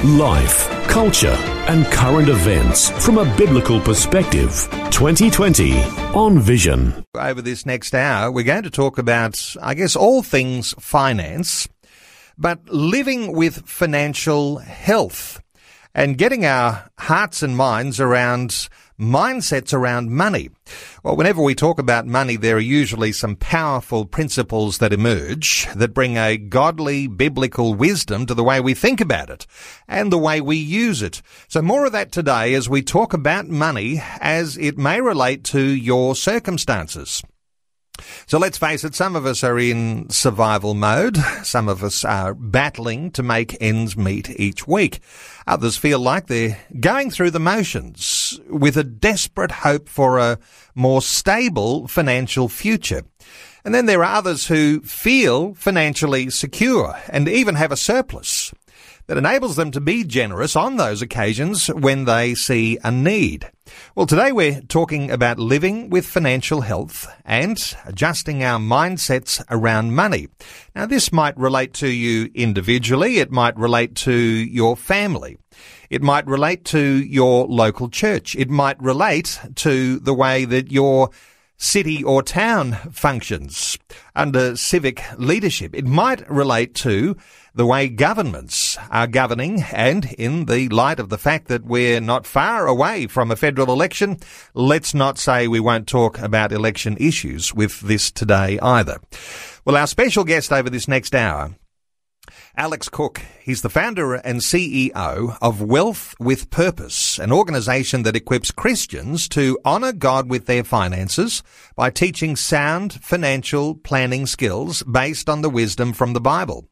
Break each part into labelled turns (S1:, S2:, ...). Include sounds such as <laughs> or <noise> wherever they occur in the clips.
S1: Life, culture, and current events from a biblical perspective. 2020 on Vision.
S2: Over this next hour, we're going to talk about, I guess, all things finance, but living with financial health and getting our hearts and minds around mindsets around money. Well, whenever we talk about money, there are usually some powerful principles that emerge that bring a godly biblical wisdom to the way we think about it and the way we use it. So more of that today as we talk about money as it may relate to your circumstances. So let's face it, some of us are in survival mode. <laughs> Some of us are battling to make ends meet each week. Others feel like they're going through the motions with a desperate hope for a more stable financial future. And then there are others who feel financially secure and even have a surplus that enables them to be generous on those occasions when they see a need. Well, today we're talking about living with financial health and adjusting our mindsets around money. Now, this might relate to you individually. It might relate to your family. It might relate to your local church. It might relate to the way that your city or town functions under civic leadership. It might relate to the way governments are governing and in the light of the fact that we're not far away from a federal election, let's not say we won't talk about election issues with this today either. Well, our special guest over this next hour Alex Cook. He's the founder and CEO of Wealth with Purpose, an organization that equips Christians to honor God with their finances by teaching sound financial planning skills based on the wisdom from the Bible.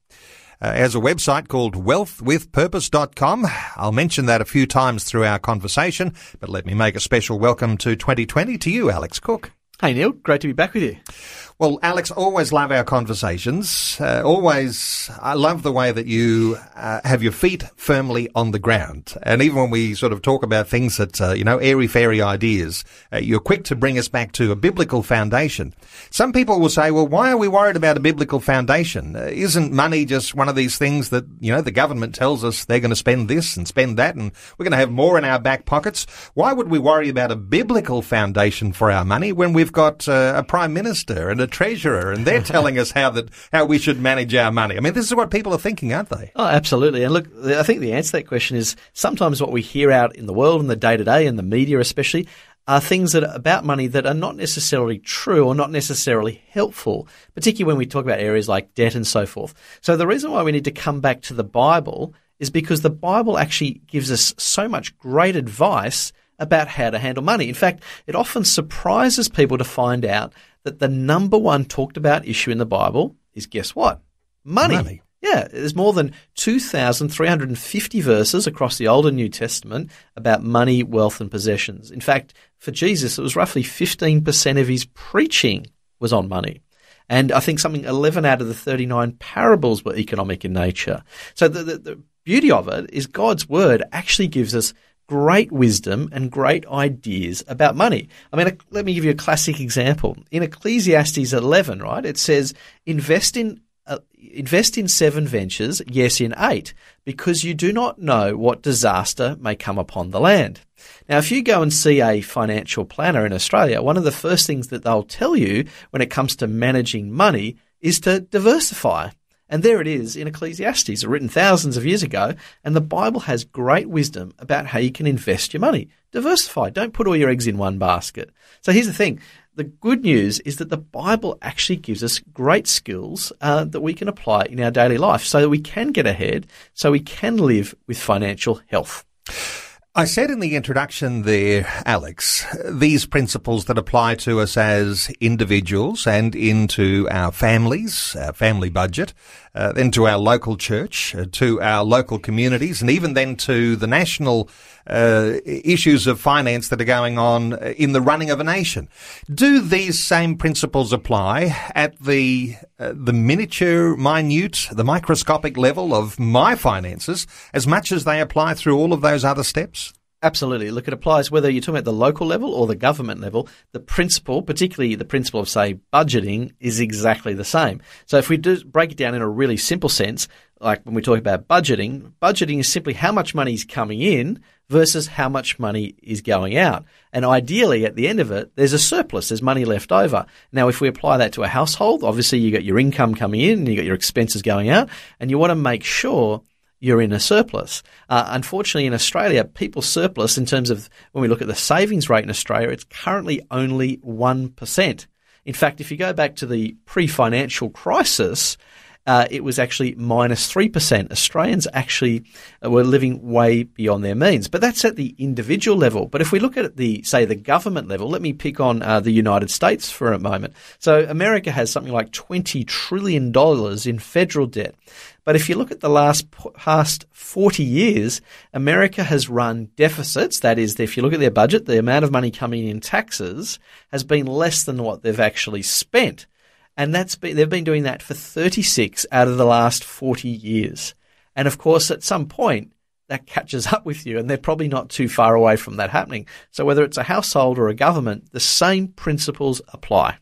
S2: Uh, has a website called wealthwithpurpose.com. I'll mention that a few times through our conversation, but let me make a special welcome to 2020 to you, Alex Cook.
S3: Hey Neil, great to be back with you.
S2: Well, Alex, always love our conversations. Uh, always, I love the way that you uh, have your feet firmly on the ground. And even when we sort of talk about things that, uh, you know, airy fairy ideas, uh, you're quick to bring us back to a biblical foundation. Some people will say, well, why are we worried about a biblical foundation? Uh, isn't money just one of these things that, you know, the government tells us they're going to spend this and spend that and we're going to have more in our back pockets? Why would we worry about a biblical foundation for our money when we've got uh, a prime minister and a treasurer, and they're <laughs> telling us how that how we should manage our money. I mean, this is what people are thinking, aren't they?
S3: Oh, absolutely. And look, I think the answer to that question is sometimes what we hear out in the world, in the day to day, in the media especially, are things that are about money that are not necessarily true or not necessarily helpful, particularly when we talk about areas like debt and so forth. So the reason why we need to come back to the Bible is because the Bible actually gives us so much great advice about how to handle money. In fact, it often surprises people to find out that the number one talked about issue in the Bible is guess what? Money.
S2: Money.
S3: Yeah, there's more than 2,350 verses across the Old and New Testament about money, wealth, and possessions. In fact, for Jesus, it was roughly 15% of his preaching was on money. And I think something 11 out of the 39 parables were economic in nature. So the, the, the beauty of it is God's word actually gives us great wisdom and great ideas about money. I mean, let me give you a classic example. In Ecclesiastes 11, right, it says, invest in uh, invest in seven ventures, yes, in eight, because you do not know what disaster may come upon the land. Now, if you go and see a financial planner in Australia, one of the first things that they'll tell you when it comes to managing money is to diversify. And there it is in Ecclesiastes, written thousands of years ago. And the Bible has great wisdom about how you can invest your money. Diversify. Don't put all your eggs in one basket. So here's the thing. The good news is that the Bible actually gives us great skills uh, that we can apply in our daily life so that we can get ahead, so we can live with financial health.
S2: I said in the introduction there, Alex, these principles that apply to us as individuals and into our families, our family budget, uh, then to our local church, uh, to our local communities, and even then to the national uh, issues of finance that are going on in the running of a nation. Do these same principles apply at the uh, the miniature, minute, the microscopic level of my finances as much as they apply through all of those other steps?
S3: Absolutely. Look, it applies whether you're talking about the local level or the government level. The principle, particularly the principle of, say, budgeting, is exactly the same. So if we do break it down in a really simple sense, like when we talk about budgeting, budgeting is simply how much money is coming in versus how much money is going out. And ideally, at the end of it, there's a surplus, there's money left over. Now, if we apply that to a household, obviously you got your income coming in and you got your expenses going out, and you want to make sure you're in a surplus. Uh, unfortunately, in Australia, people's surplus, in terms of when we look at the savings rate in Australia, it's currently only 1%. In fact, if you go back to the pre financial crisis, uh, it was actually minus 3%. Australians actually uh, were living way beyond their means. But that's at the individual level. But if we look at the, say, the government level, let me pick on uh, the United States for a moment. So America has something like $20 trillion in federal debt. But if you look at the last past 40 years, America has run deficits. That is, if you look at their budget, the amount of money coming in taxes has been less than what they've actually spent. And that's been, they've been doing that for 36 out of the last 40 years. And of course, at some point, that catches up with you, and they're probably not too far away from that happening. So, whether it's a household or a government, the same principles apply.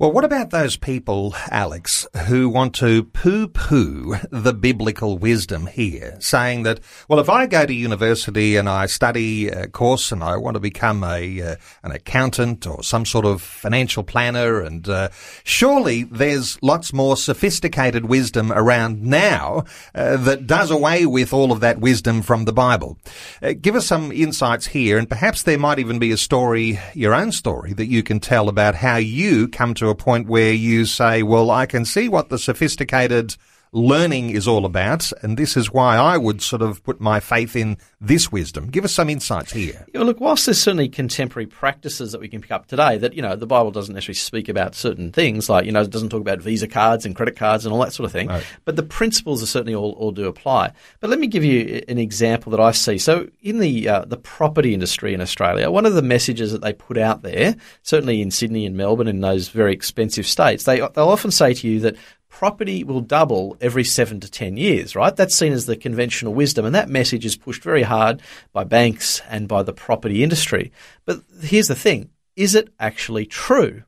S2: Well, what about those people, Alex, who want to poo-poo the biblical wisdom here, saying that, well, if I go to university and I study a course and I want to become a uh, an accountant or some sort of financial planner, and uh, surely there's lots more sophisticated wisdom around now uh, that does away with all of that wisdom from the Bible. Uh, give us some insights here, and perhaps there might even be a story, your own story, that you can tell about how you come to a point where you say, well, I can see what the sophisticated learning is all about, and this is why I would sort of put my faith in this wisdom. Give us some insights here.
S3: Yeah, look, whilst there's certainly contemporary practices that we can pick up today, that you know the Bible doesn't necessarily speak about certain things, like you know it doesn't talk about Visa cards and credit cards and all that sort of thing, but the principles are certainly all, all do apply. But let me give you an example that I see. So in the uh, the property industry in Australia, one of the messages that they put out there, certainly in Sydney and Melbourne, in those very expensive states, they they'll often say to you that property will double every seven to 10 years, right? That's seen as the conventional wisdom. And that message is pushed very hard by banks and by the property industry. But here's the thing is it actually true?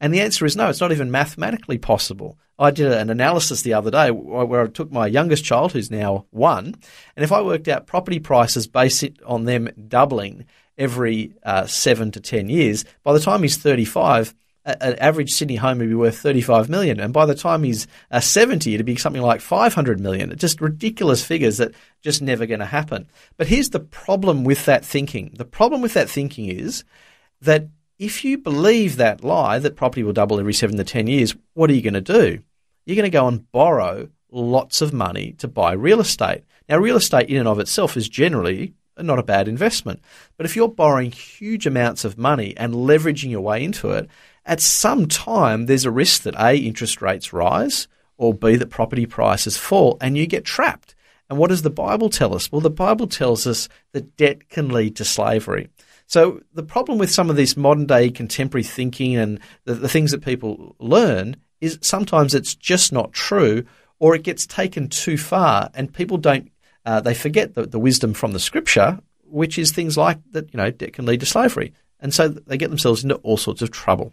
S3: And the answer is no, it's not even mathematically possible. I did an analysis the other day where I took my youngest child, who's now one, and if I worked out property prices based on them doubling every uh, seven to 10 years, by the time he's 35, an average Sydney home would be worth 35 million. And by the time he's uh, 70, it'd be something like 500 million. Just ridiculous figures that just never going to happen. But here's the problem with that thinking. The problem with that thinking is that if you believe that lie that property will double every seven to 10 years, what are you going to do? You're going to go and borrow lots of money to buy real estate. Now, real estate in and of itself is generally not a bad investment. But if you're borrowing huge amounts of money and leveraging your way into it, at some time there's a risk that A, interest rates rise, or B, that property prices fall, and you get trapped. And what does the Bible tell us? Well, the Bible tells us that debt can lead to slavery. So the problem with some of this modern day contemporary thinking and the, the things that people learn is sometimes it's just not true or it gets taken too far and people don't uh, they forget the, the wisdom from the scripture, which is things like that, you know, debt can lead to slavery. And so they get themselves into all sorts of trouble.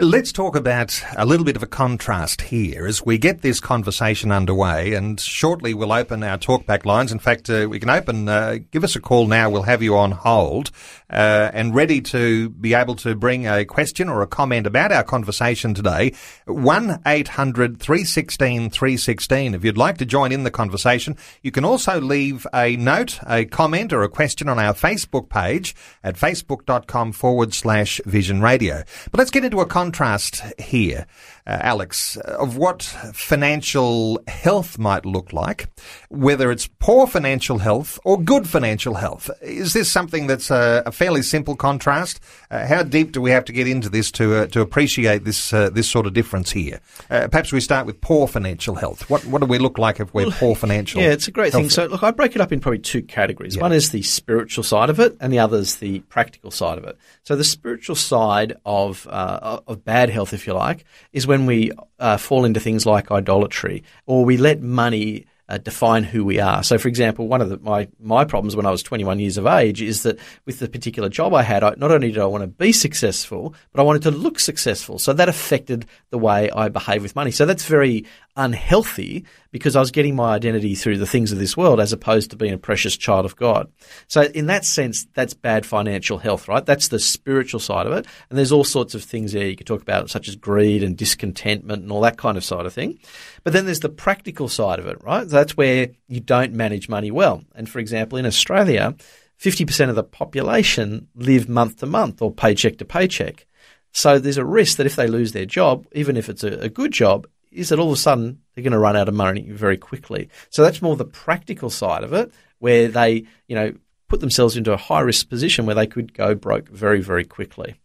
S2: Let's talk about a little bit of a contrast here as we get this conversation underway. And shortly we'll open our talkback lines. In fact, uh, we can open, uh, give us a call now. We'll have you on hold uh, and ready to be able to bring a question or a comment about our conversation today. 1 800 316 316. If you'd like to join in the conversation, you can also leave a note, a comment, or a question on our Facebook page at facebook.com forward slash vision radio. But let's get into a contrast here. Uh, Alex, of what financial health might look like, whether it's poor financial health or good financial health. Is this something that's a, a fairly simple contrast? Uh, how deep do we have to get into this to uh, to appreciate this uh, this sort of difference here? Uh, perhaps we start with poor financial health. What what do we look like if we're well, poor financial?
S3: Yeah, it's a great thing. So look, I break it up in probably two categories. Yeah. One is the spiritual side of it, and the other is the practical side of it. So the spiritual side of uh, of bad health, if you like, is when we uh, fall into things like idolatry, or we let money uh, define who we are. So, for example, one of the, my my problems when I was 21 years of age is that with the particular job I had, I, not only did I want to be successful, but I wanted to look successful. So that affected the way I behave with money. So that's very unhealthy because I was getting my identity through the things of this world as opposed to being a precious child of God. So in that sense, that's bad financial health, right? That's the spiritual side of it. And there's all sorts of things there you could talk about, such as greed and discontentment and all that kind of side of thing. But then there's the practical side of it, right? That's where you don't manage money well. And for example, in Australia, 50% of the population live month to month or paycheck to paycheck. So there's a risk that if they lose their job, even if it's a, a good job, is that all of a sudden they're going to run out of money very quickly. So that's more the practical side of it, where they, you know, put themselves into a high risk position where they could go broke very, very quickly.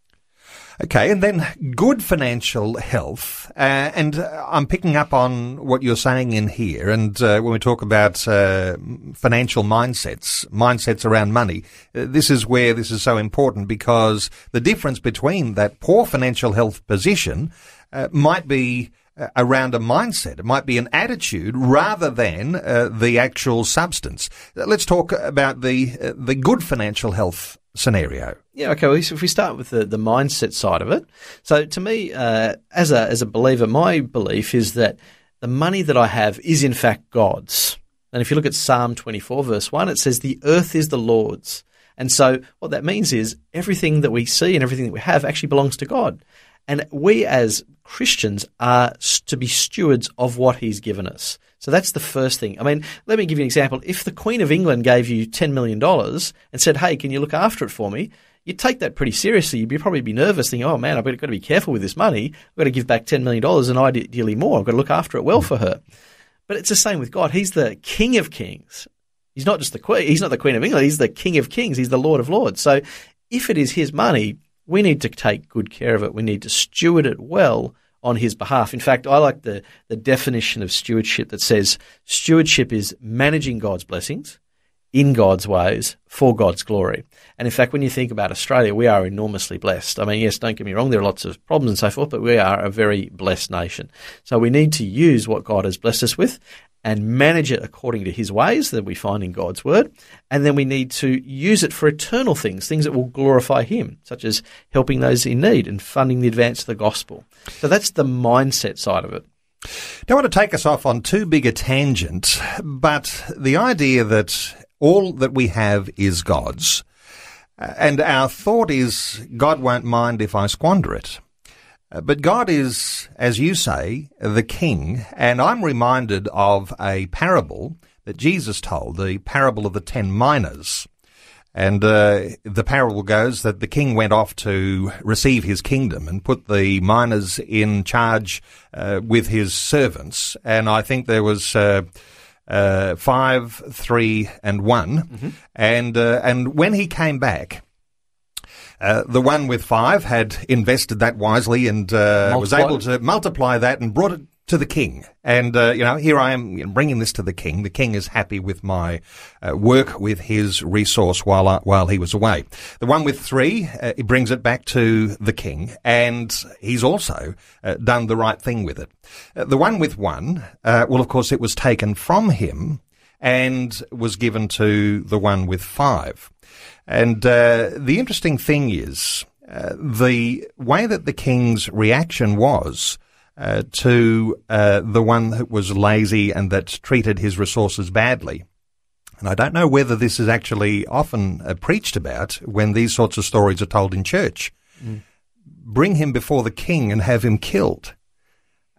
S2: Okay, and then good financial health, uh, and uh, I'm picking up on what you're saying in here. And uh, when we talk about uh, financial mindsets, mindsets around money, uh, this is where this is so important because the difference between that poor financial health position uh, might be around a mindset. It might be an attitude rather than uh, the actual substance. Let's talk about the uh, the good financial health scenario.
S3: Yeah, okay. Well, if we start with the, the mindset side of it, so to me, uh, as a as a believer, my belief is that the money that I have is in fact God's. And if you look at Psalm 24, verse 1, it says, The earth is the Lord's. And so what that means is everything that we see and everything that we have actually belongs to God. And we as Christians are to be stewards of what He's given us. So that's the first thing. I mean, let me give you an example. If the Queen of England gave you $10 million and said, hey, can you look after it for me? You'd take that pretty seriously. You'd probably be nervous, thinking, oh man, I've got to be careful with this money. I've got to give back $10 million and ideally more. I've got to look after it well for her. But it's the same with God. He's the King of Kings. He's not just the Queen. He's not the Queen of England. He's the King of Kings. He's the Lord of Lords. So if it is His money, we need to take good care of it. We need to steward it well on his behalf. In fact, I like the, the definition of stewardship that says stewardship is managing God's blessings in God's ways for God's glory. And in fact, when you think about Australia, we are enormously blessed. I mean, yes, don't get me wrong, there are lots of problems and so forth, but we are a very blessed nation. So we need to use what God has blessed us with and manage it according to his ways that we find in God's word. And then we need to use it for eternal things, things that will glorify him, such as helping those in need and funding the advance of the gospel. So that's the mindset side of it.
S2: Don't want to take us off on too big a tangent, but the idea that all that we have is God's, and our thought is God won't mind if I squander it. Uh, but God is, as you say, the king, and I'm reminded of a parable that Jesus told, the parable of the ten minas. And uh, the parable goes that the king went off to receive his kingdom and put the minas in charge uh, with his servants. And I think there was uh, uh five, three, and one. Mm-hmm. And uh, and when he came back, uh, the one with five had invested that wisely and uh, was able to multiply that and brought it to the king. And, uh, you know, here I am bringing this to the king. The king is happy with my uh, work with his resource while I, while he was away. The one with three, uh, he brings it back to the king and he's also uh, done the right thing with it. Uh, the one with one, uh, well, of course, it was taken from him and was given to the one with five. And uh, the interesting thing is uh, the way that the king's reaction was uh, to uh, the one that was lazy and that treated his resources badly. And I don't know whether this is actually often uh, preached about when these sorts of stories are told in church. Mm. Bring him before the king and have him killed.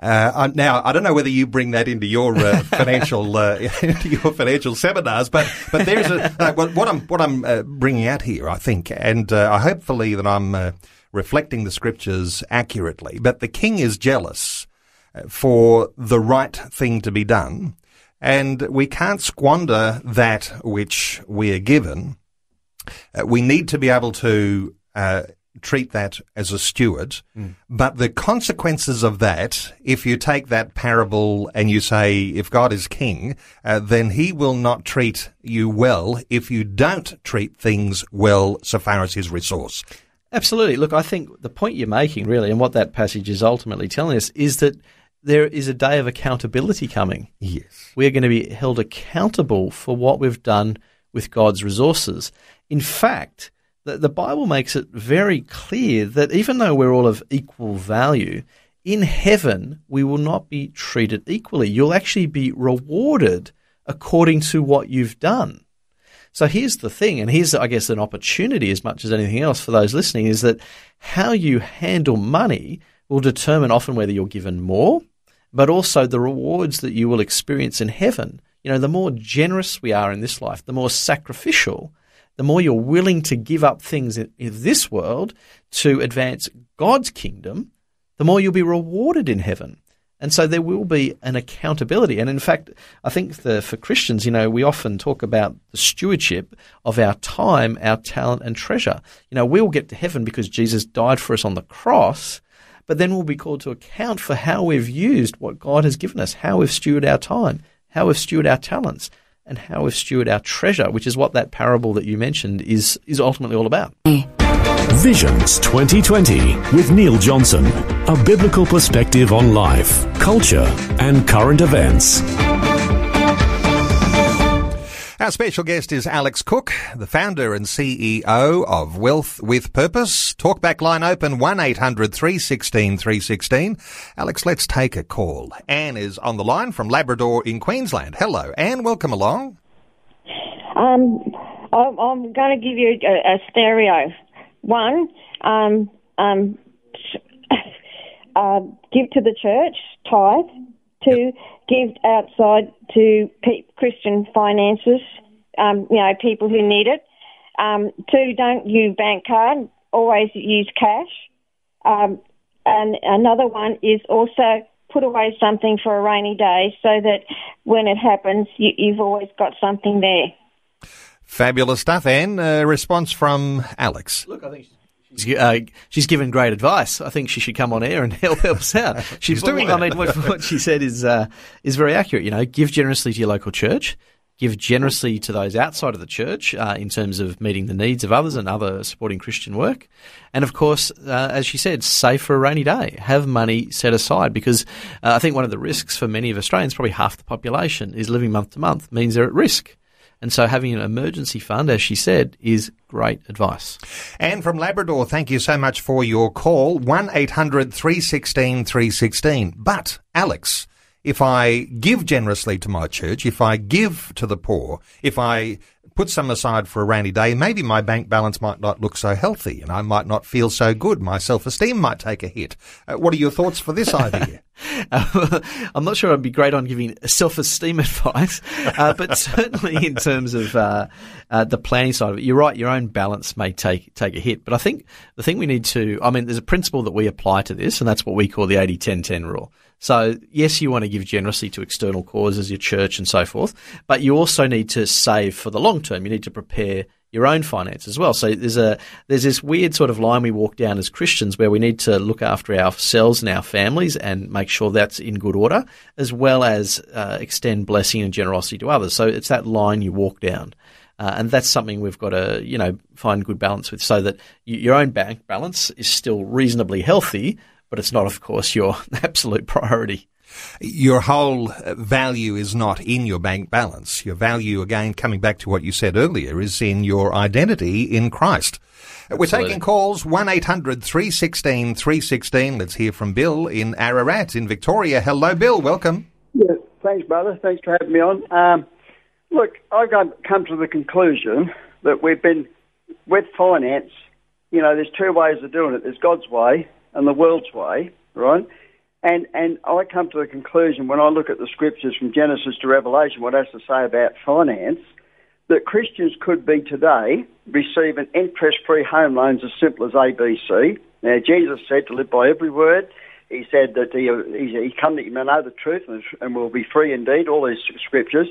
S2: Uh, now, I don't know whether you bring that into your uh, <laughs> financial uh, <laughs> into your financial seminars, but but there's a <laughs> uh, what I'm what I'm uh, bringing out here, I think, and uh, I hopefully that I'm reflecting the scriptures accurately. But the king is jealous uh, for the right thing to be done. And we can't squander that which we are given. Uh, we need to be able to uh, treat that as a steward. Mm. But the consequences of that, if you take that parable and you say, if God is king, uh, then he will not treat you well if you don't treat things well so far as his resource.
S3: Absolutely. Look, I think the point you're making, really, and what that passage is ultimately telling us, is that there is a day of accountability coming.
S2: Yes.
S3: We're going to be held accountable for what we've done with God's resources. In fact, the, the Bible makes it very clear that even though we're all of equal value, in heaven we will not be treated equally. You'll actually be rewarded according to what you've done. So here's the thing, and here's, I guess, an opportunity as much as anything else for those listening is that how you handle money will determine often whether you're given more, but also the rewards that you will experience in heaven. You know, the more generous we are in this life, the more sacrificial, the more you're willing to give up things in, this world to advance God's kingdom, the more you'll be rewarded in heaven. And so there will be an accountability. And in fact, I think the, for Christians, you know, we often talk about the stewardship of our time, our talent, and treasure. You know, we'll get to heaven because Jesus died for us on the cross, but then we'll be called to account for how we've used what God has given us, how we've stewarded our time, how we've stewarded our talents and how we've our treasure, which is what that parable that you mentioned is, is ultimately all about.
S1: Visions 2020 with Neil Johnson, a biblical perspective on life, culture, and current events.
S2: Our special guest is Alex Cook, the founder and CEO of Wealth with Purpose. Talkback line open 1-800 316 316. Alex, let's take a call. Anne is on the line from Labrador in Queensland. Hello, Anne. Welcome along.
S4: Um, I'm going to give you a, a stereo. One, um, um, <laughs> uh, give to the church, tithe. Two, give outside to pe- Christian finances, um, you know, people who need it. Um, two, don't use bank card, always use cash. Um, and another one is also put away something for a rainy day so that when it happens, you, you've always got something there.
S2: Fabulous stuff, Anne. A response from Alex.
S3: Look, I think She's, uh, she's given great advice. I think she should come on air and <laughs> help, help us out. <laughs>
S2: She's doing I
S3: mean, what, what, she said is uh, is very accurate. You know, give generously to your local church, give generously to those outside of the church uh, in terms of meeting the needs of others and other supporting Christian work, and of course, uh, as she said, save for a rainy day. Have money set aside because uh, I think one of the risks for many of Australians, probably half the population, is living month to month means they're at risk. And so having an emergency fund, as she said, is great advice.
S2: And from Labrador, thank you so much for your call. 1-800 316 316. But, Alex, if I give generously to my church, if I give to the poor, if I put some aside for a rainy day, maybe my bank balance might not look so healthy and I might not feel so good. My self-esteem might take a hit. Uh, what are your thoughts for this idea? <laughs>
S3: uh, I'm not sure I'd be great on giving self-esteem <laughs> advice, uh, but certainly in terms of uh, uh, the planning side of it, you're right. Your own balance may take take a hit, but I think the thing we need to, I mean, there's a principle that we apply to this, and that's what we call the 80-10-10 rule. So yes, you want to give generously to external causes, your church and so forth, but you also need to save for the long term. You need to prepare your own finances as well. So there's a there's this weird sort of line we walk down as Christians where we need to look after ourselves and our families and make sure that's in good order, as well as uh, extend blessing and generosity to others. So it's that line you walk down. Uh, and that's something we've got to, you know, find good balance with, so that your own bank balance is still reasonably healthy, but it's not, of course, your <laughs> absolute priority.
S2: Your whole value is not in your bank balance. Your value, again, coming back to what you said earlier, is in your identity in Christ. Absolutely. We're taking calls 1-800 316 316. Let's hear from Bill in Ararat in Victoria. Hello, Bill. Welcome.
S5: Yeah, thanks, brother. Thanks for having me on. Um, look, I've come to the conclusion that we've been with finance. You know, there's two ways of doing it. There's God's way and the world's way, right? And and I come to the conclusion when I look at the scriptures from Genesis to Revelation, what it has to say about finance, that Christians could be today receiving interest-free home loans as simple as ABC. Now Jesus said to live by every word he said that he, he, he come that you may know the truth and, and will be free indeed, all these scriptures.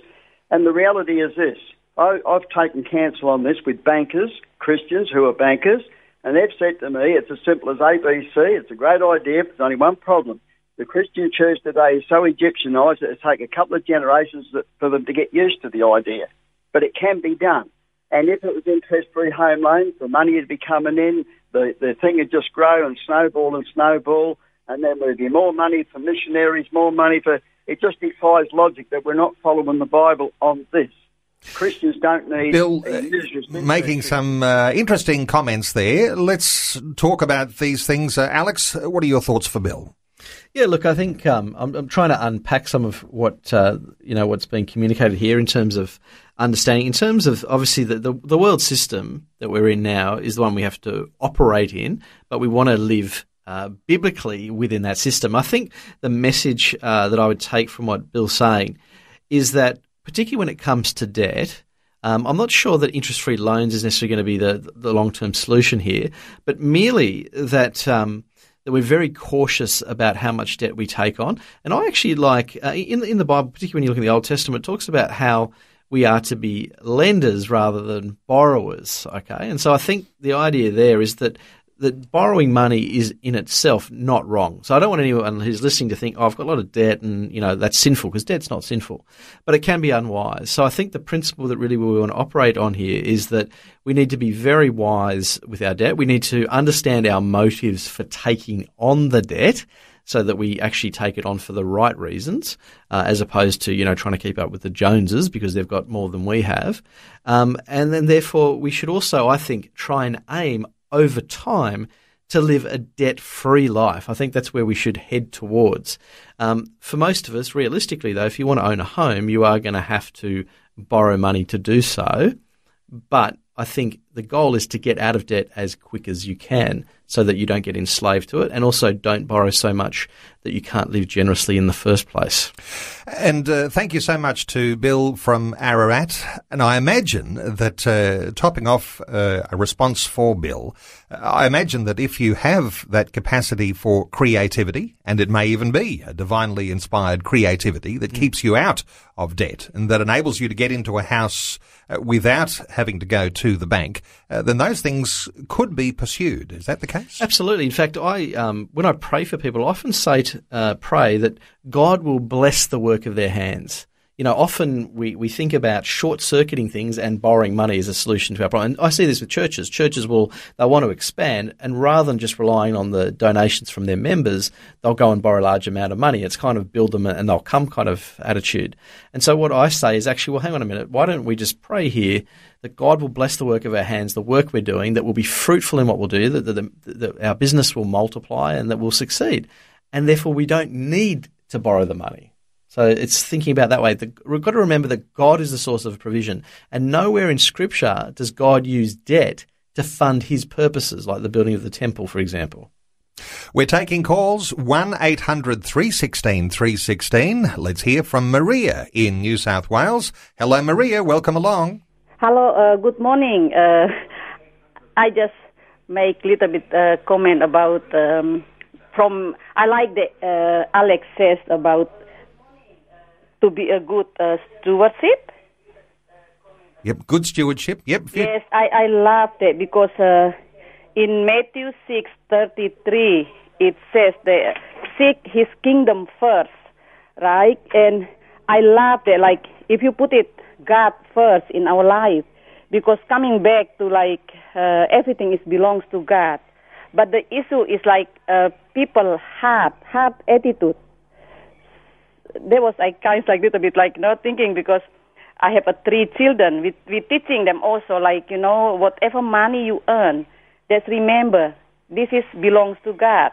S5: And the reality is this I, I've taken counsel on this with bankers, Christians who are bankers, and they've said to me it's as simple as ABC. It's a great idea, but there's only one problem. The Christian church today is so Egyptianised that it take a couple of generations for them to get used to the idea. But it can be done. And if it was interest-free home loans, the money would be coming in, the, the thing would just grow and snowball and snowball, and then there'd be more money for missionaries, more money for... It just defies logic that we're not following the Bible on this. Christians don't need...
S2: Bill, uh, making some uh, interesting comments there. Let's talk about these things. Uh, Alex, what are your thoughts for Bill?
S3: Yeah, look, I think um, I'm, I'm, trying to unpack some of what uh, you know what's being communicated here in terms of understanding. In terms of obviously the, the, the world system that we're in now is the one we have to operate in, but we want to live uh, biblically within that system. I think the message uh, that I would take from what Bill's saying is that, particularly when it comes to debt, um, I'm not sure that interest-free loans is necessarily going to be the, the long-term solution here, but merely that um, that we're very cautious about how much debt we take on. And I actually like uh, in in the Bible, particularly when you look in the Old Testament, it talks about how we are to be lenders rather than borrowers. Okay, and so I think the idea there is that that borrowing money is in itself not wrong. So I don't want anyone who's listening to think, oh, I've got a lot of debt and, you know, that's sinful because debt's not sinful, but it can be unwise. So I think the principle that really we want to operate on here is that we need to be very wise with our debt. We need to understand our motives for taking on the debt so that we actually take it on for the right reasons, uh, as opposed to you know trying to keep up with the Joneses because they've got more than we have, um, and then therefore we should also, I think, try and aim over time to live a debt free life. I think that's where we should head towards. Um, for most of us, realistically, though, if you want to own a home, you are going to have to borrow money to do so. But I think the goal is to get out of debt as quick as you can so that you don't get enslaved to it and also don't borrow so much that you can't live generously in the first place.
S2: And uh, thank you so much to Bill from Ararat. And I imagine that, uh, topping off uh, a response for Bill, I imagine that if you have that capacity for creativity, and it may even be a divinely inspired creativity that mm. keeps you out of debt and that enables you to get into a house uh, without having to go to the bank, uh, then those things could be pursued. Is that the case?
S3: Absolutely. In fact, I um, when I pray for people, I often say to, uh, pray that God will bless the work of their hands you know, often we, we think about short circuiting things and borrowing money as a solution to our problem. And I see this with churches. Churches will, they'll want to expand and rather than just relying on the donations from their members, they'll go and borrow a large amount of money. It's kind of build them and they'll come kind of attitude. And so what I say is actually, well, hang on a minute. Why don't we just pray here that God will bless the work of our hands, the work we're doing, that will be fruitful in what we'll do, that, that, that our business will multiply and that we'll succeed. And therefore we don't need to borrow the money. So it's thinking about that way. The, we've got to remember that God is the source of provision. And nowhere in Scripture does God use debt to fund his purposes, like the building of the temple, for example.
S2: We're taking calls 1 800 316 316. Let's hear from Maria in New South Wales. Hello, Maria. Welcome along.
S6: Hello. Uh, good morning. Uh, I just make a little bit uh, comment about um, from. I like the uh, Alex says about to be a good uh, stewardship.
S2: Yep, good stewardship. Yep.
S6: Yes, I, I love that because uh, in Matthew six thirty three it says that seek His kingdom first, right? And I love that. Like if you put it God first in our life, because coming back to like uh, everything is belongs to God, but the issue is like uh, people heart heart attitude there was I kind of like little bit like not thinking because I have a three children. We we teaching them also like you know whatever money you earn, just remember this is belongs to God.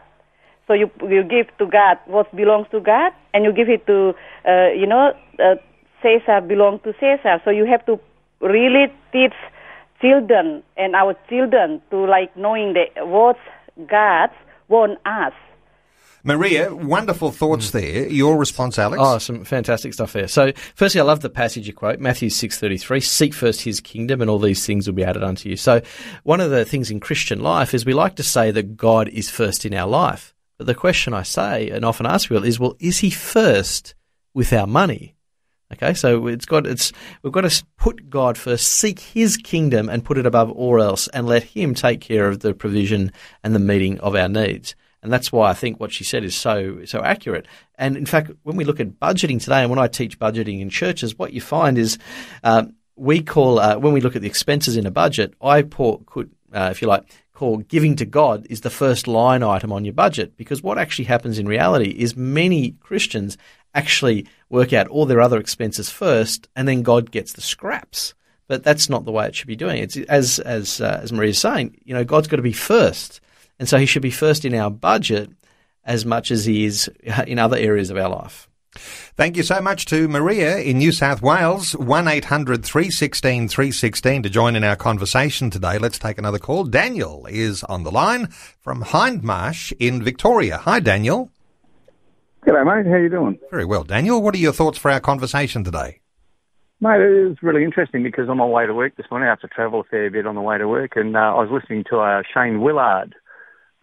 S6: So you you give to God what belongs to God, and you give it to uh, you know uh, Caesar belong to Caesar. So you have to really teach children and our children to like knowing that what God want us
S2: Maria, wonderful thoughts mm. there. Your response, Alex?
S3: Oh, some fantastic stuff there. So, firstly, I love the passage you quote, Matthew 6.33, seek first his kingdom and all these things will be added unto you. So, one of the things in Christian life is we like to say that God is first in our life. But the question I say and often ask people is, well, is he first with our money? Okay, so it's got it's we've got to put God first, seek His kingdom, and put it above all else, and let Him take care of the provision and the meeting of our needs. And that's why I think what she said is so so accurate. And in fact, when we look at budgeting today, and when I teach budgeting in churches, what you find is um, we call uh, when we look at the expenses in a budget, I put, could uh, if you like call giving to God is the first line item on your budget because what actually happens in reality is many Christians actually work out all their other expenses first and then God gets the scraps. But that's not the way it should be doing. It's as as uh, as Maria's saying, you know, God's got to be first. And so he should be first in our budget as much as he is in other areas of our life.
S2: Thank you so much to Maria in New South Wales. 800 316 316 to join in our conversation today. Let's take another call. Daniel is on the line from Hindmarsh in Victoria. Hi, Daniel.
S7: G'day, mate. How are you doing?
S2: Very well, Daniel. What are your thoughts for our conversation today?
S7: Mate, it was really interesting because on my way to work this morning, I have to travel a fair bit on the way to work, and uh, I was listening to uh, Shane Willard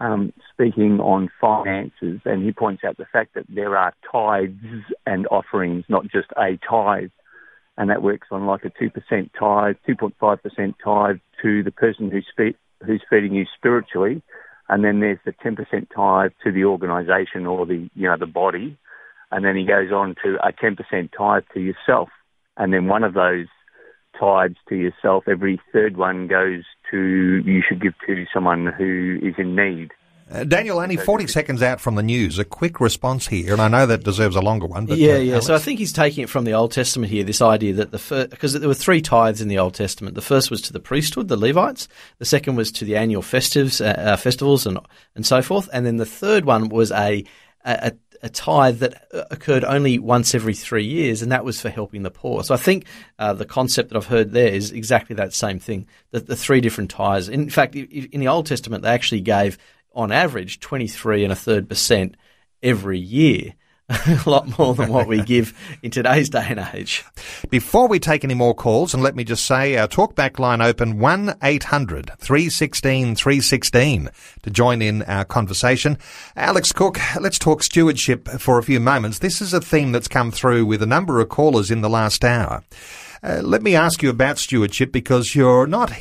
S7: um, speaking on finances, and he points out the fact that there are tithes and offerings, not just a tithe, and that works on like a 2% tithe, 2.5% tithe to the person who's, fe- who's feeding you spiritually, and then there's the 10% tithe to the organisation or the, you know, the body, and then he goes on to a 10% tithe to yourself, and then one of those tithes to yourself, every third one goes to you should give to someone who is in need.
S2: Uh, Daniel, only 40 seconds out from the news. A quick response here, and I know that deserves a longer one. But
S3: yeah,
S2: uh,
S3: yeah.
S2: Alex?
S3: So I think he's taking it from the Old Testament here. This idea that the first, because there were three tithes in the Old Testament. The first was to the priesthood, the Levites. The second was to the annual festives, uh, uh, festivals, and and so forth. And then the third one was a a, a tithe that uh, occurred only once every three years, and that was for helping the poor. So I think uh, the concept that I've heard there is exactly that same thing. The, the three different tithes. In fact, in the Old Testament, they actually gave on average 23 and a third percent every year. <laughs> a lot more than what we give in today's day and age.
S2: Before we take any more calls, and let me just say our talkback line open 1 800 316 316 to join in our conversation. Alex Cook, let's talk stewardship for a few moments. This is a theme that's come through with a number of callers in the last hour. Uh, let me ask you about stewardship because you're not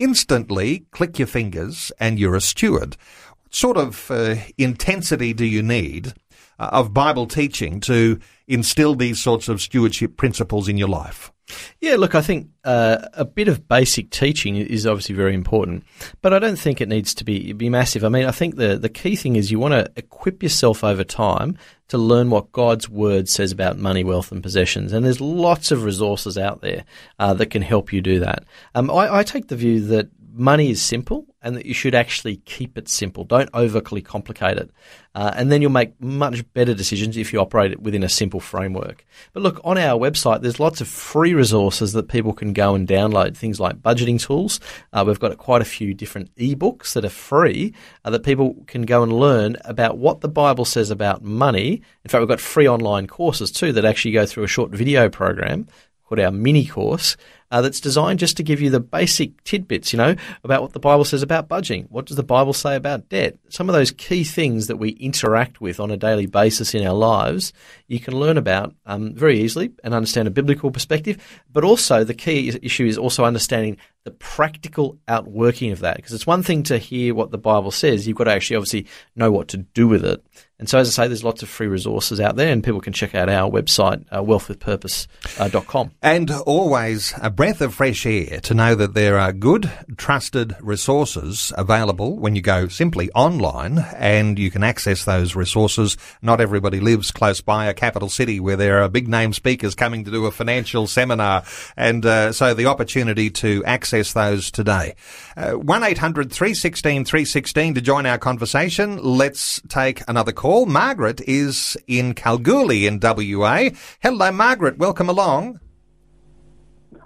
S2: instantly click your fingers and you're a steward. What sort of uh, intensity do you need of Bible teaching to instill these sorts of stewardship principles in your life?
S3: Yeah, look, I think uh, a bit of basic teaching is obviously very important, but I don't think it needs to be be massive. I mean, I think the the key thing is you want to equip yourself over time to learn what God's word says about money, wealth, and possessions. And there's lots of resources out there uh, that can help you do that. Um, I, I take the view that money is simple and that you should actually keep it simple. Don't overly complicate it. Uh, and then you'll make much better decisions if you operate it within a simple framework. But look, on our website, there's lots of free resources that people can go and download. Things like budgeting tools. Uh, we've got quite a few different ebooks that are free uh, that people can go and learn about what the Bible says about money. In fact, we've got free online courses too that actually go through a short video program called our mini course uh, that's designed just to give you the basic tidbits, you know, about what the Bible says about budging. What does the Bible say about debt? Some of those key things that we interact with on a daily basis in our lives, you can learn about um, very easily and understand a biblical perspective. But also, the key issue is also understanding the practical outworking of that. Because it's one thing to hear what the Bible says, you've got to actually obviously know what to do with it. And so, as I say, there's lots of free resources out there, and people can check out our website, uh, wealthwithpurpose.com.
S2: And always a breath of fresh air to know that there are good, trusted resources available when you go simply online and you can access those resources. Not everybody lives close by a capital city where there are big name speakers coming to do a financial seminar. And uh, so the opportunity to access those today. Uh, 1 800 316 316 to join our conversation. Let's take another call call. Margaret is in Kalgoorlie in WA. Hello, Margaret. Welcome along.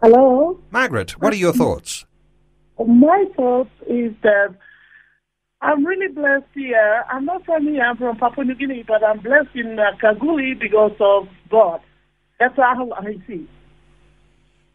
S8: Hello.
S2: Margaret, what are your thoughts?
S8: My thoughts is that I'm really blessed here. I'm not from here. I'm from Papua New Guinea, but I'm blessed in uh, Kalgoorlie because of God. That's how I see.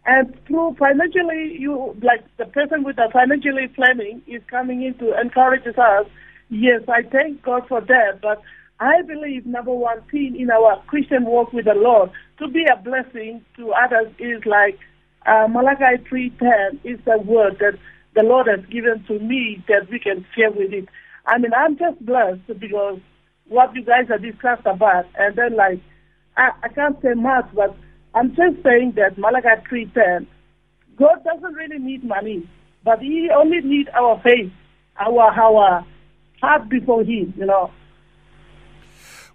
S8: And through financially, you like the person with the financially planning is coming in to encourage us yes, I thank God for that. But I believe number one thing in our Christian walk with the Lord to be a blessing to others is like uh, Malachi three ten is a word that the Lord has given to me that we can share with it. I mean, I'm just blessed because what you guys have discussed about, and then like I, I can't say much, but I'm just saying that Malachi three ten, God doesn't really need money, but He only needs our faith, our our heart before Him, you know.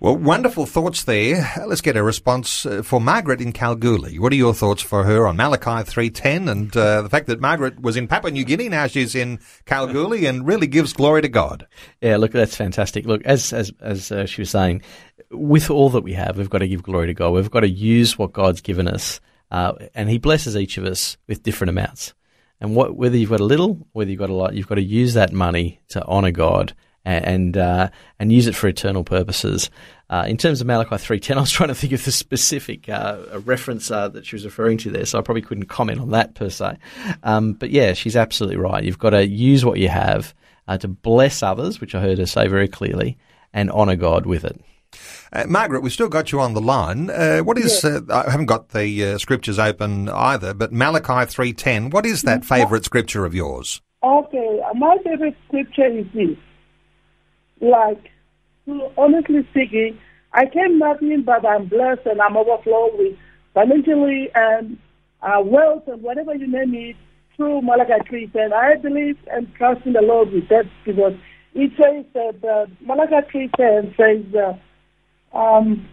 S2: Well, wonderful thoughts there. Let's get a response uh, for Margaret in Kalgoorlie. What are your thoughts for her on Malachi 3.10 and uh, the fact that Margaret was in Papua New Guinea, now she's in Kalgoorlie and really gives glory to God?
S3: Yeah, look, that's fantastic. Look, as as as uh, she was saying, with all that we have, we've got to give glory to God. We've got to use what God's given us, uh, and He blesses each of us with different amounts. And what, whether you've got a little, whether you've got a lot, you've got to use that money to honour God and uh, and use it for eternal purposes. Uh, in terms of Malachi three ten, <laughs> I was trying to think of the specific uh, reference uh, that she was referring to there, so I probably couldn't comment on that per se. Um, but yeah, she's absolutely right. You've got to use what you have uh, to bless others, which I heard her say very clearly, and honour God with it.
S2: Uh, Margaret, we've still got you on the line. Uh, what is? Uh, I haven't got the uh, scriptures open either, but Malachi three ten. What is that favourite scripture of yours?
S8: Okay, my favorite scripture is this. Like, honestly speaking, I came nothing, but I'm blessed and I'm overflowed with financially and uh, wealth and whatever you name it through Malachi 3 and I believe and trust in the Lord with that because it says that uh, Malachi 3 says, uh, um,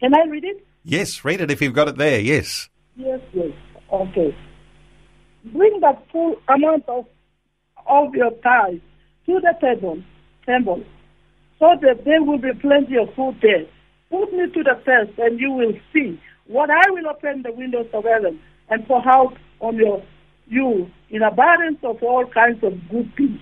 S8: can I read it?
S2: Yes, read it if you've got it there, yes.
S8: Yes, yes. Okay. Bring the full amount of, of your tithe to the table, temple, so that there will be plenty of food there. Put me to the test, and you will see what I will open the windows of heaven and pour out on your you in abundance of all kinds of good things.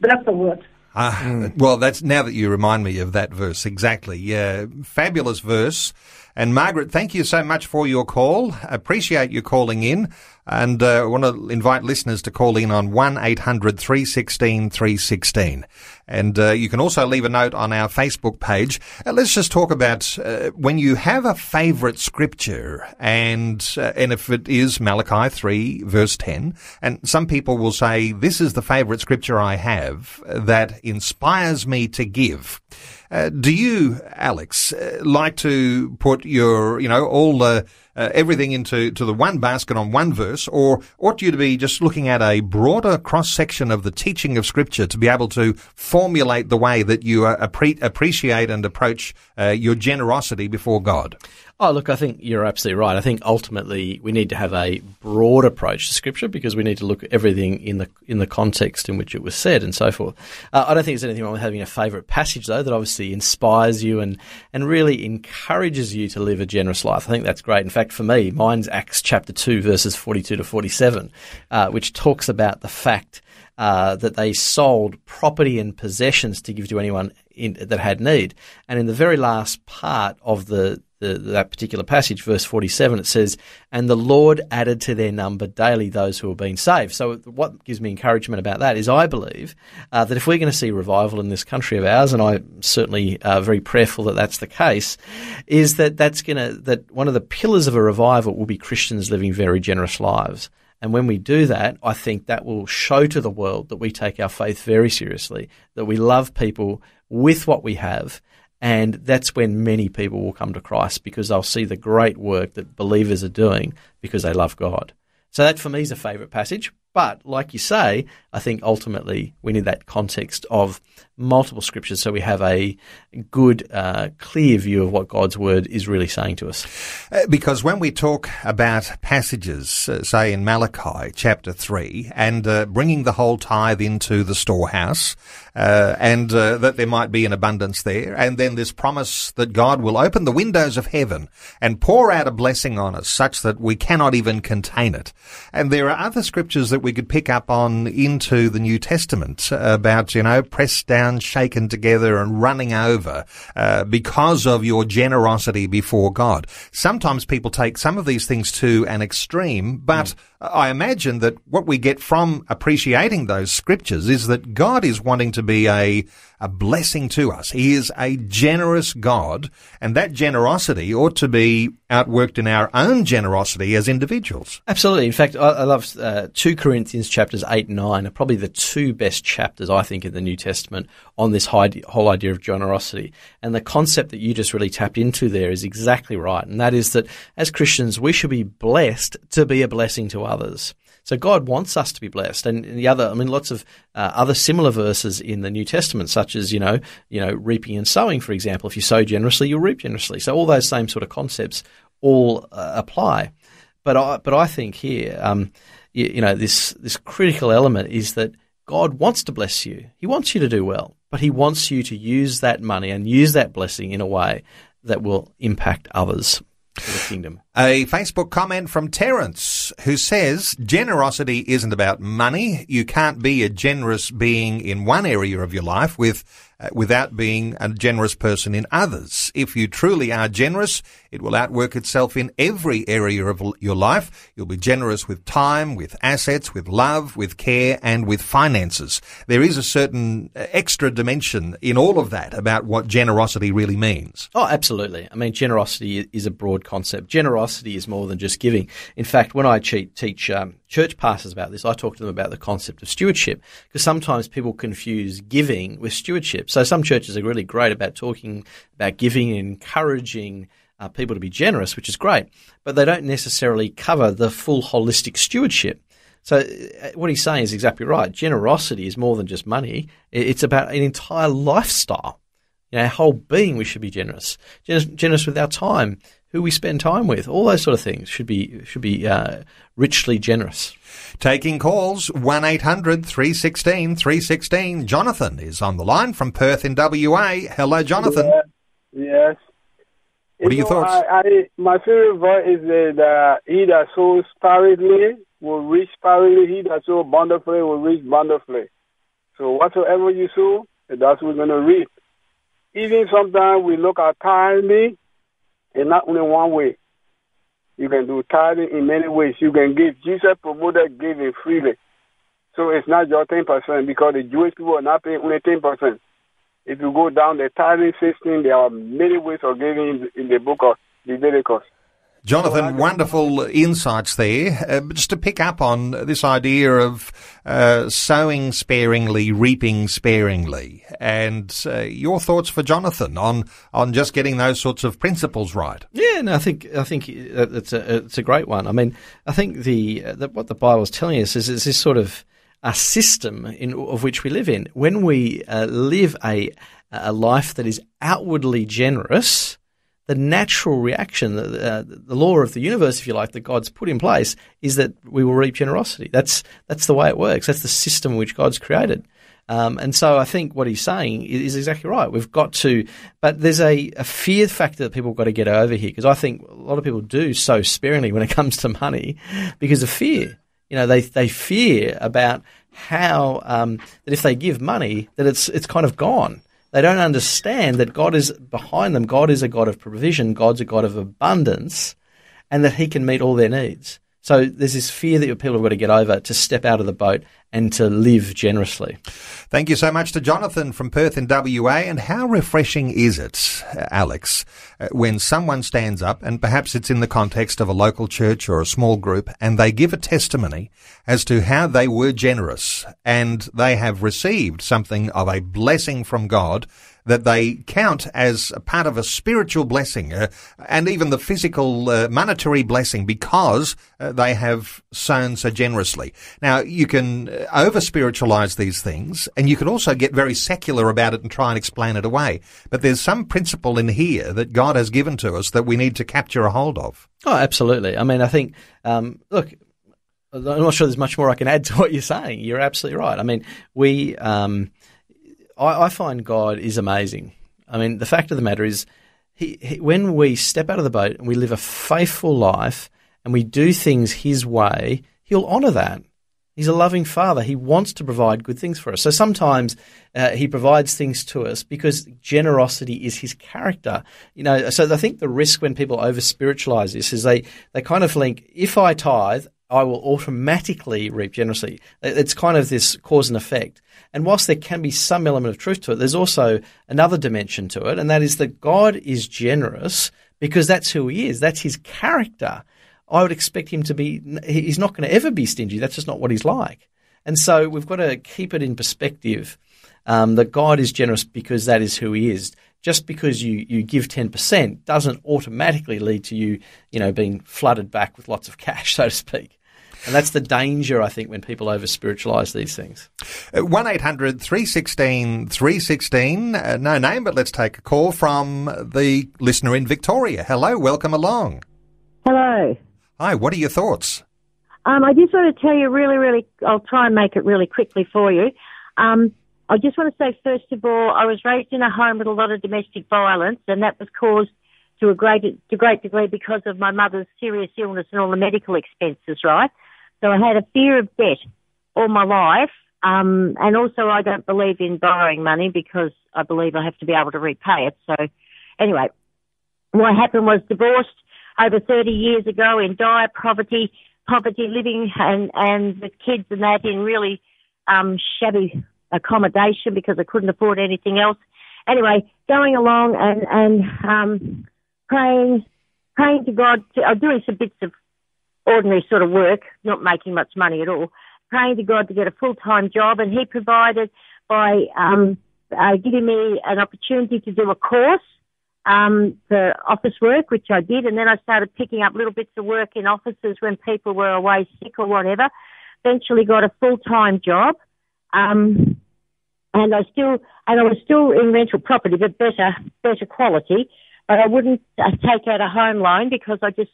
S8: That's the word.
S2: Ah, well, that's now that you remind me of that verse exactly. Yeah, fabulous verse. And Margaret, thank you so much for your call. Appreciate you calling in. And uh, I want to invite listeners to call in on 1 800 316 316. And uh, you can also leave a note on our Facebook page. Uh, let's just talk about uh, when you have a favourite scripture, and uh, and if it is Malachi 3, verse 10, and some people will say, This is the favourite scripture I have that inspires me to give. Uh, do you, Alex, uh, like to put your, you know, all the uh, everything into to the one basket on one verse, or ought you to be just looking at a broader cross section of the teaching of Scripture to be able to formulate the way that you uh, appre- appreciate and approach uh, your generosity before God?
S3: Oh, look, I think you're absolutely right. I think ultimately we need to have a broad approach to Scripture because we need to look at everything in the in the context in which it was said and so forth. Uh, I don't think there's anything wrong with having a favourite passage though that obviously inspires you and and really encourages you to live a generous life. I think that's great. In fact, for me, mine's Acts chapter two, verses forty-two to forty-seven, uh, which talks about the fact. Uh, that they sold property and possessions to give to anyone in, that had need. And in the very last part of the, the, that particular passage, verse 47, it says, And the Lord added to their number daily those who were being saved. So, what gives me encouragement about that is I believe uh, that if we're going to see revival in this country of ours, and I'm certainly uh, very prayerful that that's the case, is that that's going to, that one of the pillars of a revival will be Christians living very generous lives. And when we do that, I think that will show to the world that we take our faith very seriously, that we love people with what we have. And that's when many people will come to Christ because they'll see the great work that believers are doing because they love God. So that for me is a favourite passage. But like you say, I think ultimately we need that context of multiple scriptures so we have a good, uh, clear view of what God's word is really saying to us.
S2: Uh, because when we talk about passages, uh, say in Malachi chapter 3, and uh, bringing the whole tithe into the storehouse, uh, and uh, that there might be an abundance there, and then this promise that God will open the windows of heaven and pour out a blessing on us such that we cannot even contain it. And there are other scriptures that we could pick up on into the New Testament about, you know, pressed down, shaken together and running over uh, because of your generosity before God. Sometimes people take some of these things to an extreme, but mm. I imagine that what we get from appreciating those scriptures is that God is wanting to to be a, a blessing to us. He is a generous God, and that generosity ought to be outworked in our own generosity as individuals.
S3: Absolutely. In fact, I, I love uh, 2 Corinthians chapters 8 and 9 are probably the two best chapters, I think, in the New Testament on this whole idea of generosity. And the concept that you just really tapped into there is exactly right. And that is that as Christians, we should be blessed to be a blessing to others. So God wants us to be blessed, and the other, I mean, lots of uh, other similar verses in the New Testament, such as you know, you know, reaping and sowing, for example. If you sow generously, you'll reap generously. So all those same sort of concepts all uh, apply. But I, but I think here, um, you, you know, this this critical element is that God wants to bless you. He wants you to do well, but He wants you to use that money and use that blessing in a way that will impact others kingdom.
S2: A Facebook comment from Terence who says generosity isn't about money. You can't be a generous being in one area of your life with uh, without being a generous person in others. If you truly are generous, it will outwork itself in every area of your life. You'll be generous with time, with assets, with love, with care, and with finances. There is a certain uh, extra dimension in all of that about what generosity really means.
S3: Oh, absolutely. I mean, generosity is a broad concept. Generosity is more than just giving. In fact, when I teach um, church pastors about this, I talk to them about the concept of stewardship because sometimes people confuse giving with stewardship. So some churches are really great about talking about giving and encouraging uh, people to be generous, which is great, but they don't necessarily cover the full holistic stewardship. So uh, what he's saying is exactly right. Generosity is more than just money. It's about an entire lifestyle. You know, our whole being, we should be generous. Generous, generous with our time, who we spend time with, all those sort of things should be should be uh, richly generous.
S2: Taking calls one 316 316 Jonathan is on the line from Perth in WA. Hello, Jonathan.
S9: Yeah. Yes.
S2: What are your thoughts?
S9: I, I, my favorite verse is uh, that he that sows sparingly will reach sparingly. He that sows bountifully will reach bountifully. So whatsoever you sow, that's what we're going to reap. Even sometimes we look at tithing and not only one way. You can do tithing in many ways. You can give. Jesus promoted giving freely. So it's not just 10% because the Jewish people are not paying only 10%. If you go down the tithing system, there are many ways of giving in the book of Leviticus.
S2: Jonathan, wonderful insights there. Uh, just to pick up on this idea of uh, sowing sparingly, reaping sparingly, and uh, your thoughts for Jonathan on on just getting those sorts of principles right.
S3: Yeah, no, I think I think it's a it's a great one. I mean, I think the, the what the Bible is telling us is, is this sort of a system in of which we live in. When we uh, live a a life that is outwardly generous the natural reaction, uh, the law of the universe, if you like, that God's put in place, is that we will reap generosity. That's that's the way it works. That's the system which God's created. Um, and so I think what he's saying is, is, exactly right. We've got to, but there's a, a fear factor that people have got to get over here because I think a lot of people do so sparingly when it <laughs> comes to money because of fear. You know, they they fear about how um, that if they give money that it's it's kind of gone. They don't understand that God is behind them. God is a God of provision. God's a God of abundance and that he can meet all their needs. So there's this fear that people have got to get over to step out of the boat and to live generously.
S2: Thank you so much to Jonathan from Perth in WA. And how refreshing is it, Alex, uh, when someone stands up, and perhaps it's in the context of a local church or a small group, and they give a testimony as to how they were generous and they have received something of a blessing from God that they count as a part of a spiritual blessing uh, and even the physical uh, monetary blessing because uh, they have sown so generously. Now, you can uh, over spiritualize these things and you can also get very secular about it and try and explain it away. But there's some principle in here that God has given to us that we need to capture a hold of.
S3: Oh, absolutely. I mean, I think, um, look, I'm not sure there's much more I can add to what you're saying. You're absolutely right. I mean, we, um, I, I find God is amazing. I mean, the fact of the matter is, he, he, when we step out of the boat and we live a faithful life and we do things His way, He'll honour that. He's a loving Father. He wants to provide good things for us. So sometimes uh, He provides things to us because generosity is His character. You know, so I think the risk when people over spiritualize this is they, they kind of link if I tithe, I will automatically reap generously. It's kind of this cause and effect. And whilst there can be some element of truth to it, there's also another dimension to it, and that is that God is generous because that's who He is. That's His character. I would expect Him to be, He's not going to ever be stingy. That's just not what He's like. And so we've got to keep it in perspective um, that God is generous because that is who He is. Just because you, you give 10% doesn't automatically lead to you, you know, being flooded back with lots of cash, <laughs> so to speak. And that's the danger, I think, when people over spiritualize these things.
S2: Uh, 1 800 316 316. Uh, no name, but let's take a call from the listener in Victoria. Hello, welcome along.
S10: Hello.
S2: Hi, what are your thoughts?
S10: Um, I just want to tell you really, really, I'll try and make it really quickly for you. Um, I just want to say, first of all, I was raised in a home with a lot of domestic violence, and that was caused to a great, to great degree because of my mother's serious illness and all the medical expenses, right? So I had a fear of debt all my life. Um, and also I don't believe in borrowing money because I believe I have to be able to repay it. So anyway, what happened was divorced over 30 years ago in dire poverty, poverty living and, and with kids and that in really, um, shabby accommodation because I couldn't afford anything else. Anyway, going along and, and, um, praying, praying to God, to, uh, doing some bits of ordinary sort of work, not making much money at all, praying to God to get a full-time job, and He provided by um, uh, giving me an opportunity to do a course um, for office work, which I did, and then I started picking up little bits of work in offices when people were away sick or whatever. Eventually, got a full-time job, um, and I still and I was still in rental property, but better better quality. But I wouldn't uh, take out a home loan because I just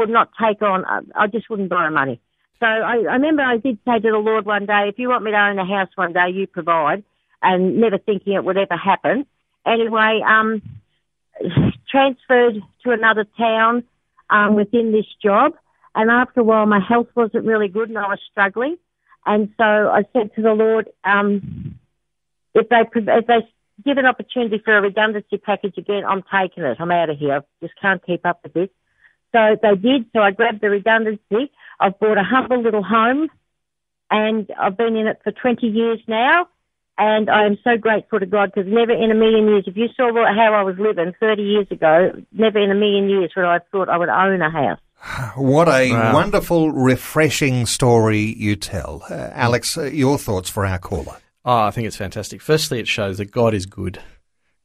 S10: would not take on, uh, I just wouldn't borrow money. So I, I remember I did say to the Lord one day, if you want me to own a house one day, you provide, and never thinking it would ever happen. Anyway, um, transferred to another town um, within this job, and after a while, my health wasn't really good, and I was struggling. And so I said to the Lord, um, if they if they give an opportunity for a redundancy package again, I'm taking it. I'm out of here. I just can't keep up with this. So they did. So I grabbed the redundancy. I've bought a humble little home and I've been in it for 20 years now. And I am so grateful to God because never in a million years, if you saw how I was living 30 years ago, never in a million years would I have thought I would own a house.
S2: What a wow. wonderful, refreshing story you tell. Uh, Alex, uh, your thoughts for our caller?
S3: Oh, I think it's fantastic. Firstly, it shows that God is good.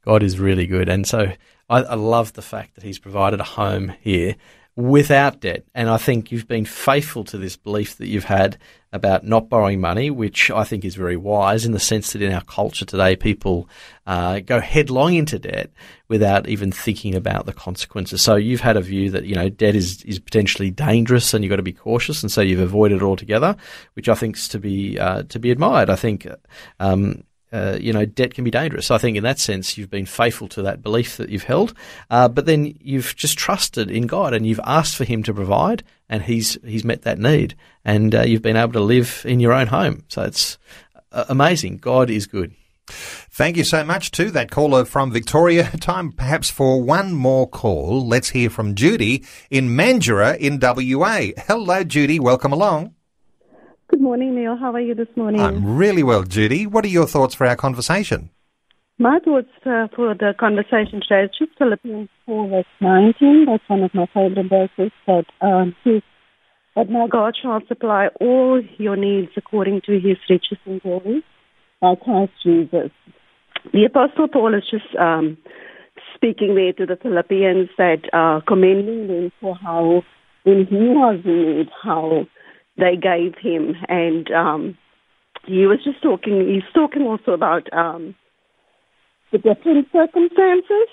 S3: God is really good. And so I, I love the fact that He's provided a home here without debt. And I think you've been faithful to this belief that you've had about not borrowing money, which I think is very wise in the sense that in our culture today, people uh, go headlong into debt without even thinking about the consequences. So you've had a view that, you know, debt is, is potentially dangerous and you've got to be cautious. And so you've avoided it altogether, which I think is to be, uh, to be admired. I think, um, uh, you know, debt can be dangerous. I think in that sense, you've been faithful to that belief that you've held, uh, but then you've just trusted in God and you've asked for Him to provide, and He's He's met that need, and uh, you've been able to live in your own home. So it's uh, amazing. God is good.
S2: Thank you so much to that caller from Victoria. <laughs> Time perhaps for one more call. Let's hear from Judy in Mandurah in WA. Hello, Judy. Welcome along.
S11: Good morning, Neil. How are you this morning?
S2: I'm really well, Judy. What are your thoughts for our conversation?
S11: My thoughts uh, for the conversation today is just Philippians 4, verse 19. That's one of my favorite verses. That um, says, But my God shall supply all your needs according to his riches and glory by Christ Jesus. The Apostle Paul is just um, speaking there to the Philippians that uh, commending them for how, when he was in need, how they gave him, and um, he was just talking. He's talking also about um, the different circumstances.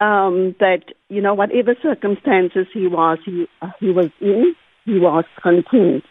S11: Um, that you know, whatever circumstances he was, he uh, he was in, he was content.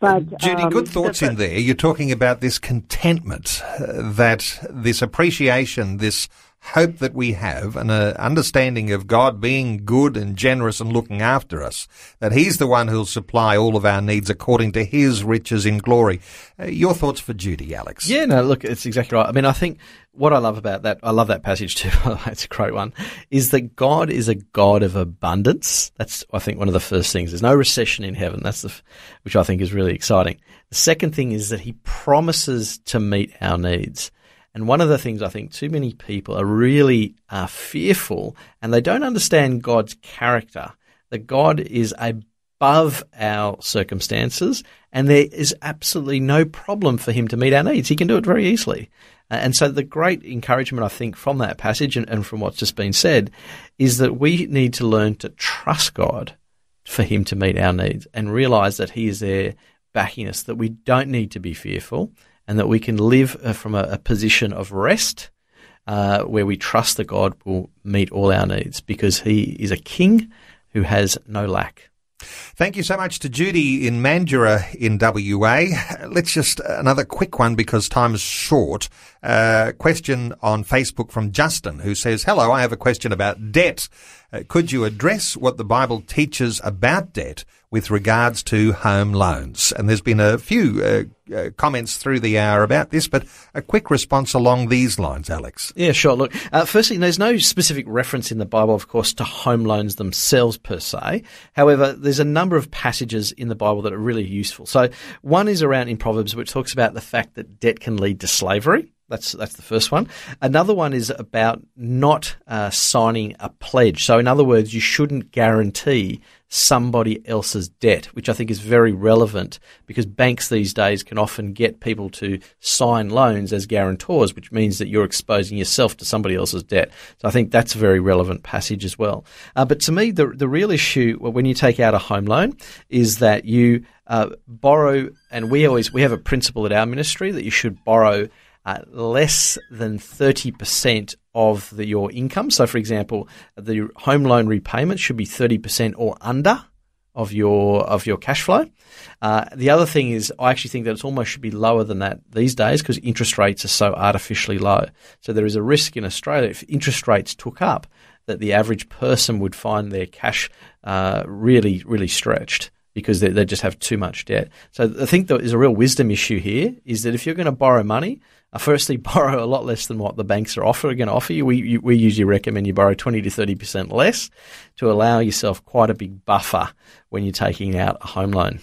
S2: But, Judy, um, good thoughts the, in there. You're talking about this contentment, uh, that this appreciation, this hope that we have and an understanding of God being good and generous and looking after us, that He's the one who'll supply all of our needs according to His riches in glory. Uh, your thoughts for Judy, Alex?
S3: Yeah, no, look, it's exactly right. I mean, I think what I love about that, I love that passage too, <laughs> it's a great one, is that God is a God of abundance. That's, I think, one of the first things. There's no recession in heaven. That's the, which I think is really exciting. The second thing is that He promises to meet our needs. And one of the things I think too many people are really uh, fearful and they don't understand God's character, that God is above our circumstances and there is absolutely no problem for him to meet our needs. He can do it very easily. Uh, and so the great encouragement I think from that passage and, and from what's just been said is that we need to learn to trust God for him to meet our needs and realize that he is there backing us, that we don't need to be fearful and that we can live uh, from a, a position of rest uh, where we trust that God will meet all our needs because He is a King who has no lack.
S2: Thank you so much to Judy in Mandurah in WA. Let's just another quick one because time is short. Uh, question on Facebook from Justin who says, "Hello, I have a question about debt. Uh, could you address what the Bible teaches about debt with regards to home loans?" And there's been a few uh, uh, comments through the hour about this, but a quick response along these lines, Alex.
S3: Yeah, sure. Look, uh, firstly, there's no specific reference in the Bible, of course, to home loans themselves per se. However, there's a number of passages in the Bible that are really useful. So one is around in Proverbs, which talks about the fact that debt can lead to slavery. That's that's the first one. Another one is about not uh, signing a pledge. So, in other words, you shouldn't guarantee somebody else's debt, which I think is very relevant because banks these days can often get people to sign loans as guarantors, which means that you're exposing yourself to somebody else's debt. So, I think that's a very relevant passage as well. Uh, but to me, the the real issue when you take out a home loan is that you uh, borrow, and we always we have a principle at our ministry that you should borrow uh, less than 30% of the, your income. So, for example, the home loan repayment should be 30% or under of your of your cash flow. Uh, the other thing is, I actually think that it almost should be lower than that these days because interest rates are so artificially low. So there is a risk in Australia if interest rates took up that the average person would find their cash uh, really really stretched because they, they just have too much debt. So I think there is a real wisdom issue here is that if you're going to borrow money, uh, firstly, <laughs> borrow a lot less than what the banks are offer, going to offer you. We, you, we usually recommend you borrow 20 to 30% less to allow yourself quite a big buffer when you're taking out a home loan.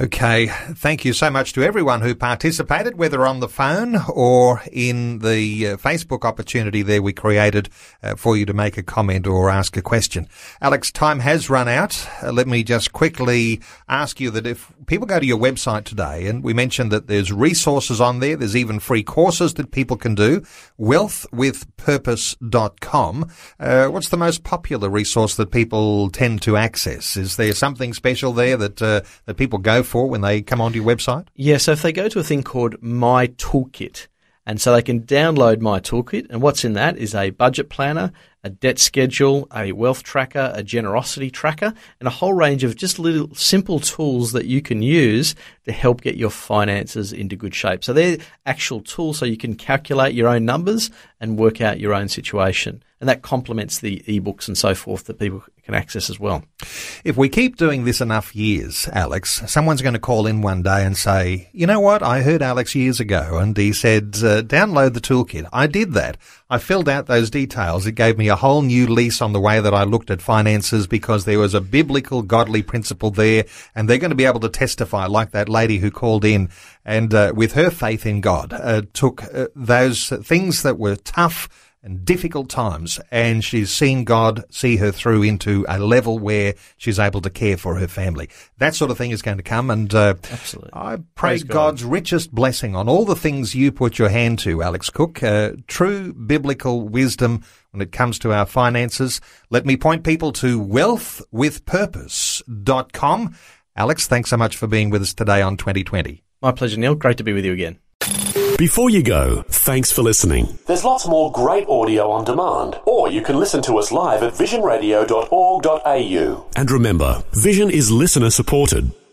S2: Okay, thank you so much to everyone who participated, whether on the phone or in the uh, Facebook opportunity there we created uh, for you to make a comment or ask a question. Alex, time has run out. Uh, let me just quickly ask you that if people go to your website today, and we mentioned that there's resources on there, there's even free courses that people can do, wealthwithpurpose.com. Uh, what's the most popular resource that people tend to access? Is there something special there that, uh, that people go for when they come onto your website?
S3: Yeah, so if they go to a thing called My Toolkit, and so they can download My Toolkit, and what's in that is a budget planner, a debt schedule, a wealth tracker, a generosity tracker, and a whole range of just little simple tools that you can use to help get your finances into good shape. So they're actual tools so you can calculate your own numbers and work out your own situation. And that complements the ebooks and so forth that people can access as well.
S2: If we keep doing this enough years, Alex, someone's going to call in one day and say, you know what? I heard Alex years ago and he said, uh, download the toolkit. I did that. I filled out those details. It gave me a whole new lease on the way that I looked at finances because there was a biblical, godly principle there. And they're going to be able to testify like that lady who called in and uh, with her faith in God, uh, took uh, those things that were tough and difficult times, and she's seen God see her through into a level where she's able to care for her family. That sort of thing is going to come, and uh,
S3: Absolutely.
S2: I pray
S3: Praise God.
S2: God's richest blessing on all the things you put your hand to, Alex Cook. Uh, true biblical wisdom when it comes to our finances. Let me point people to wealthwithpurpose.com. Alex, thanks so much for being with us today on 2020.
S3: My pleasure, Neil. Great to be with you again.
S1: Before you go, thanks for listening.
S12: There's lots more great audio on demand, or you can listen to us live at visionradio.org.au.
S1: And remember, Vision is listener supported.